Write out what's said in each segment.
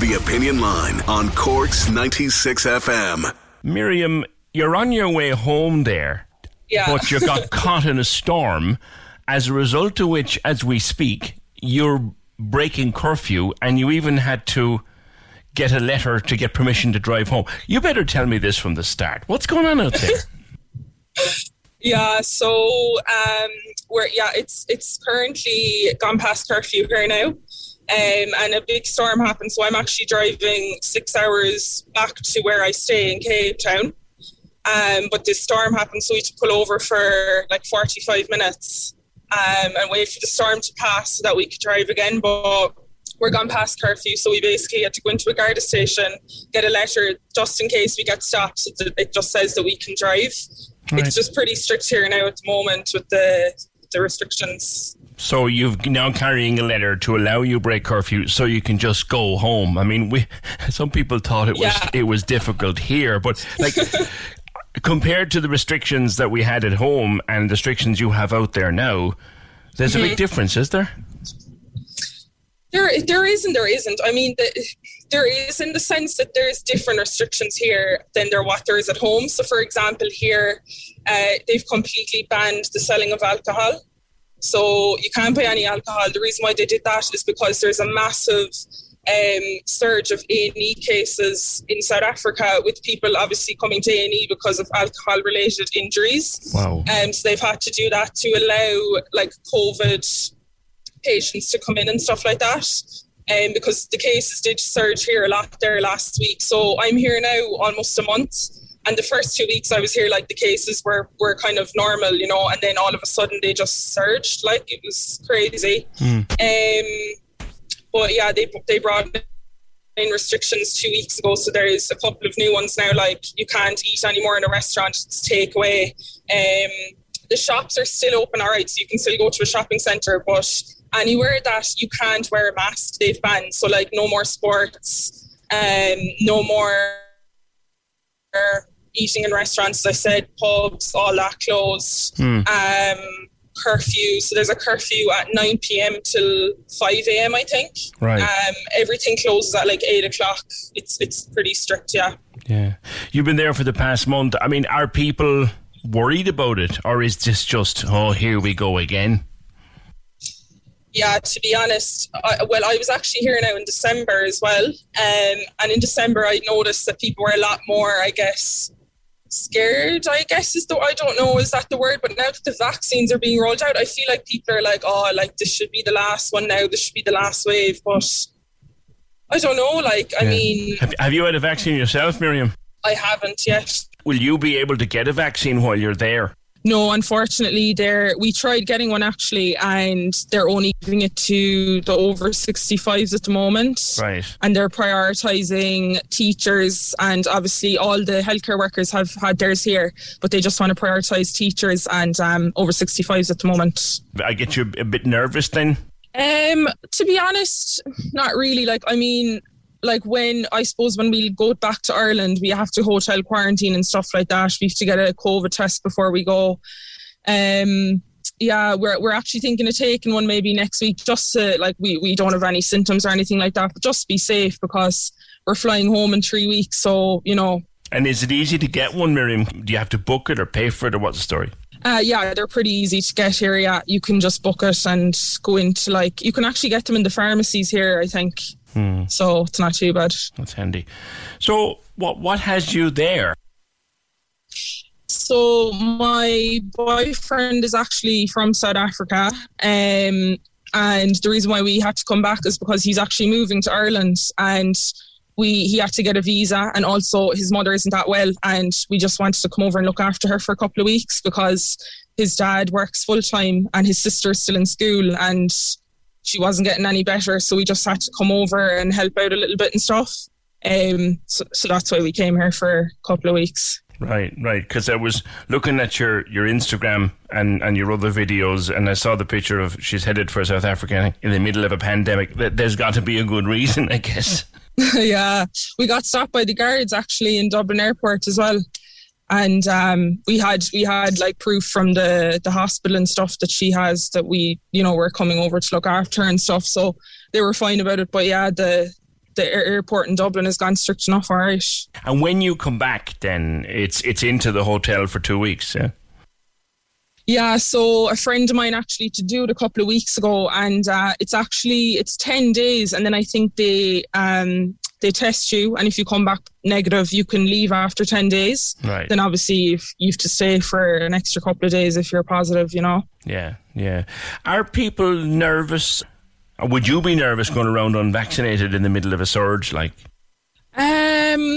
The Opinion Line on Corks 96 FM. Miriam, you're on your way home there, Yeah. but you got caught in a storm, as a result of which, as we speak, you're breaking curfew and you even had to get a letter to get permission to drive home. You better tell me this from the start. What's going on out there? Yeah, so um, we're yeah, it's it's currently gone past curfew here now, um, and a big storm happened. So I'm actually driving six hours back to where I stay in Cape Town. Um, but this storm happened, so we had to pull over for like 45 minutes um, and wait for the storm to pass so that we could drive again. But we're gone past curfew, so we basically had to go into a Garda station, get a letter just in case we get stopped. So it just says that we can drive. Right. It's just pretty strict here now at the moment with the the restrictions. So you've now carrying a letter to allow you break curfew so you can just go home. I mean, we some people thought it was Yeah. it was difficult here, but like compared to the restrictions that we had at home and the restrictions you have out there now, there's a Mm-hmm. big difference, is there? There, there is and there isn't. I mean, the, there is in the sense that there's different restrictions here than there what there is at home. So, for example, here uh, they've completely banned the selling of alcohol. So you can't buy any alcohol. The reason why they did that is because there's a massive um, surge of A&E cases in South Africa with people obviously coming to A&E because of alcohol-related injuries. Wow. Um, so they've had to do that to allow like COVID patients to come in and stuff like that. Um, because the cases did surge here a lot there last week. So I'm here now almost a month. And the first two weeks I was here, like the cases were, were kind of normal, you know, and then all of a sudden they just surged. Like it was crazy. Um, but yeah, they, they brought in restrictions two weeks ago. So there's a couple of new ones now, like you can't eat anymore in a restaurant, it's takeaway. Um, the shops are still open, all right, so you can still go to a shopping centre, but anywhere that you can't wear a mask, they've banned. So, like, no more sports, um, no more eating in restaurants, as I said, pubs, all that closed. Um, curfew. So there's a curfew at 9 p.m. till 5 a.m. I think. Right. Um, everything closes at like eight o'clock. It's it's pretty strict, yeah. Yeah. You've been there for the past month. I mean, are people worried about it or is this just, oh, here we go again? Yeah, to be honest, I, well, I was actually here now in December as well, um, and in December I noticed that people were a lot more, I guess, scared. I guess is the I don't know is that the word, but now that the vaccines are being rolled out, I feel like people are like, oh, like this should be the last one now. This should be the last wave, but I don't know. Like, I mean, Have, have you had a vaccine yourself, Miriam? I haven't yet. Will you be able to get a vaccine while you're there? No, unfortunately, they're we tried getting one actually, and they're only giving it to the over 65s at the moment. Right. And they're prioritising teachers, and obviously all the healthcare workers have had theirs here, but they just want to prioritise teachers and um, over 65s at the moment. I get you a bit nervous then. Um, to be honest, not really. Like, I mean, like when I suppose when we go back to Ireland, we have to hotel quarantine and stuff like that. We have to get a COVID test before we go. Um, yeah, we're we're actually thinking of taking one maybe next week, just to like we we don't have any symptoms or anything like that, but just be safe because we're flying home in three weeks. So you know, And is it easy to get one, Miriam? Do you have to book it or pay for it or what's the story? Uh, yeah, they're pretty easy to get here. Yeah, you can just book it and go into like you can actually get them in the pharmacies here. I think. Hmm. So it's not too bad. That's handy. So what what has you there? So my boyfriend is actually from South Africa, um, and the reason why we had to come back is because he's actually moving to Ireland, and we he had to get a visa, and also his mother isn't that well, and we just wanted to come over and look after her for a couple of weeks because his dad works full time and his sister is still in school, and she wasn't getting any better, so we just had to come over and help out a little bit and stuff. Um, so, so that's why we came here for a couple of weeks. Right, right. Because I was looking at your, your Instagram and, and your other videos, and I saw the picture of she's headed for South Africa in the middle of a pandemic. There's got to be a good reason, I guess. yeah, we got stopped by the guards actually in Dublin Airport as well, and um, we had we had like proof from the the hospital and stuff that she has that we you know were coming over to look after and stuff. So they were fine about it. But yeah, the the airport in Dublin has gone strict enough, all right. And when you come back, then it's it's into the hotel for two weeks, yeah. Yeah, so a friend of mine actually to do it a couple of weeks ago, and uh, it's actually it's ten days, and then I think they um, they test you, and if you come back negative, you can leave after ten days. Right. Then obviously you you have to stay for an extra couple of days if you're positive, you know. Yeah, yeah. Are people nervous? Would you be nervous going around unvaccinated in the middle of a surge, like? Um,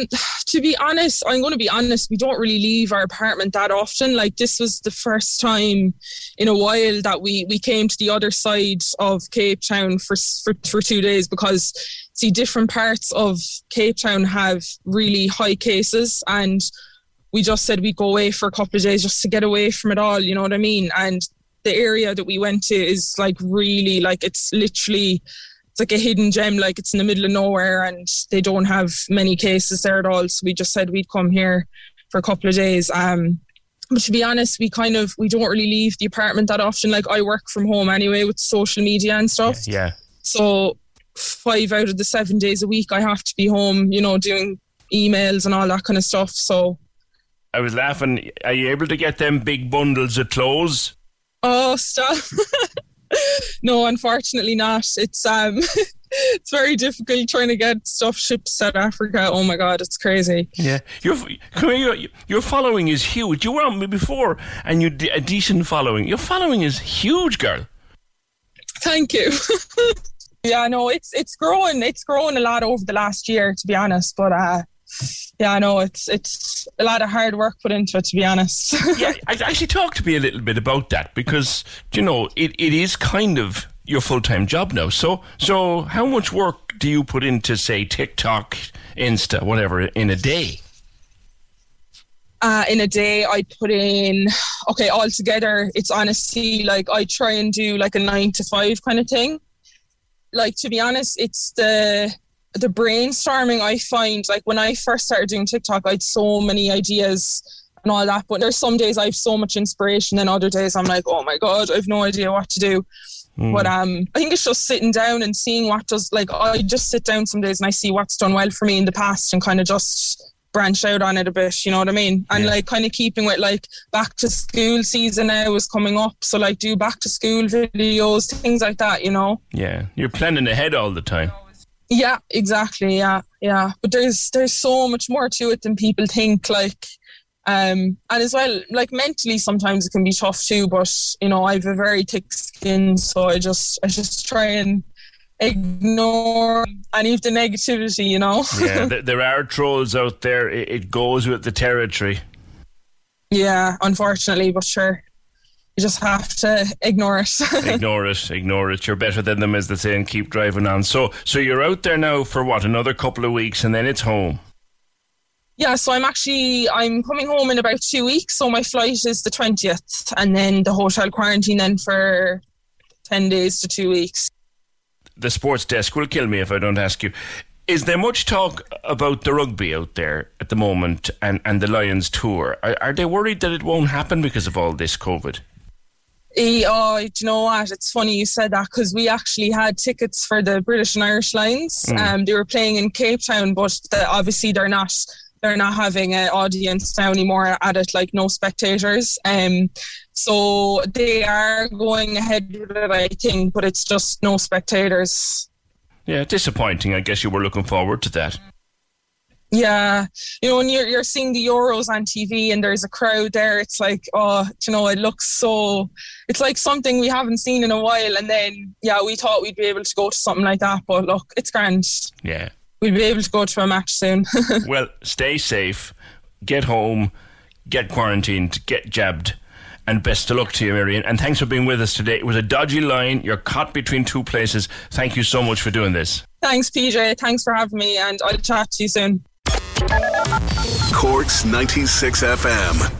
Um, to be honest, I'm going to be honest. We don't really leave our apartment that often. Like this was the first time in a while that we we came to the other side of Cape Town for for, for two days because see different parts of Cape Town have really high cases and we just said we'd go away for a couple of days just to get away from it all. You know what I mean? And the area that we went to is like really like it's literally it's like a hidden gem, like it's in the middle of nowhere and they don't have many cases there at all. So we just said we'd come here for a couple of days. Um, but to be honest, we kind of we don't really leave the apartment that often. Like I work from home anyway with social media and stuff. Yeah. So five out of the seven days a week I have to be home, you know, doing emails and all that kind of stuff. So I was laughing. Are you able to get them big bundles of clothes? Oh, stop. no, unfortunately not. It's um it's very difficult trying to get stuff shipped to South Africa. Oh my god, it's crazy. Yeah, your your your following is huge. You were on me before, and you a decent following. Your following is huge, girl. Thank you. yeah, no, it's it's growing. It's growing a lot over the last year, to be honest. But uh, yeah, I know it's it's a lot of hard work put into it. To be honest. yeah, actually, talk to me a little bit about that because you know it, it is kind of your full time job now. So so how much work do you put into say TikTok, Insta, whatever in a day? Uh, in a day, I put in okay altogether. It's honestly like I try and do like a nine to five kind of thing. Like to be honest, it's the the brainstorming I find like when I first started doing TikTok, I had so many ideas and all that. But there's some days I have so much inspiration, and other days I'm like, oh my god, I have no idea what to do. Mm. But um, I think it's just sitting down and seeing what does like I just sit down some days and I see what's done well for me in the past and kind of just branch out on it a bit. You know what I mean? And yeah. like kind of keeping with like back to school season now is coming up, so like do back to school videos, things like that. You know? Yeah, you're planning ahead all the time. Yeah, exactly. Yeah, yeah. But there's there's so much more to it than people think. Like, um, and as well, like mentally, sometimes it can be tough too. But you know, I have a very thick skin, so I just I just try and ignore any of the negativity. You know. yeah, there are trolls out there. It goes with the territory. Yeah, unfortunately, but sure you just have to ignore it. ignore it, ignore it. You're better than them, as they say, and keep driving on. So, so you're out there now for what? Another couple of weeks, and then it's home. Yeah, so I'm actually I'm coming home in about two weeks. So my flight is the twentieth, and then the hotel quarantine then for ten days to two weeks. The sports desk will kill me if I don't ask you. Is there much talk about the rugby out there at the moment and, and the Lions tour? Are, are they worried that it won't happen because of all this COVID? Oh, do you know what? It's funny you said that because we actually had tickets for the British and Irish Lions. Mm. Um, they were playing in Cape Town, but the, obviously they're not they're not having an audience now anymore at it, like no spectators. Um, so they are going ahead with it, I think, but it's just no spectators. Yeah, disappointing. I guess you were looking forward to that. Yeah, you know, when you're you're seeing the Euros on TV and there's a crowd there, it's like, oh, you know, it looks so. It's like something we haven't seen in a while. And then, yeah, we thought we'd be able to go to something like that, but look, it's grand. Yeah. We'll be able to go to a match soon. well, stay safe, get home, get quarantined, get jabbed. And best of luck to you, Marion. And thanks for being with us today. It was a dodgy line. You're caught between two places. Thank you so much for doing this. Thanks, PJ. Thanks for having me. And I'll chat to you soon. Corks 96 FM.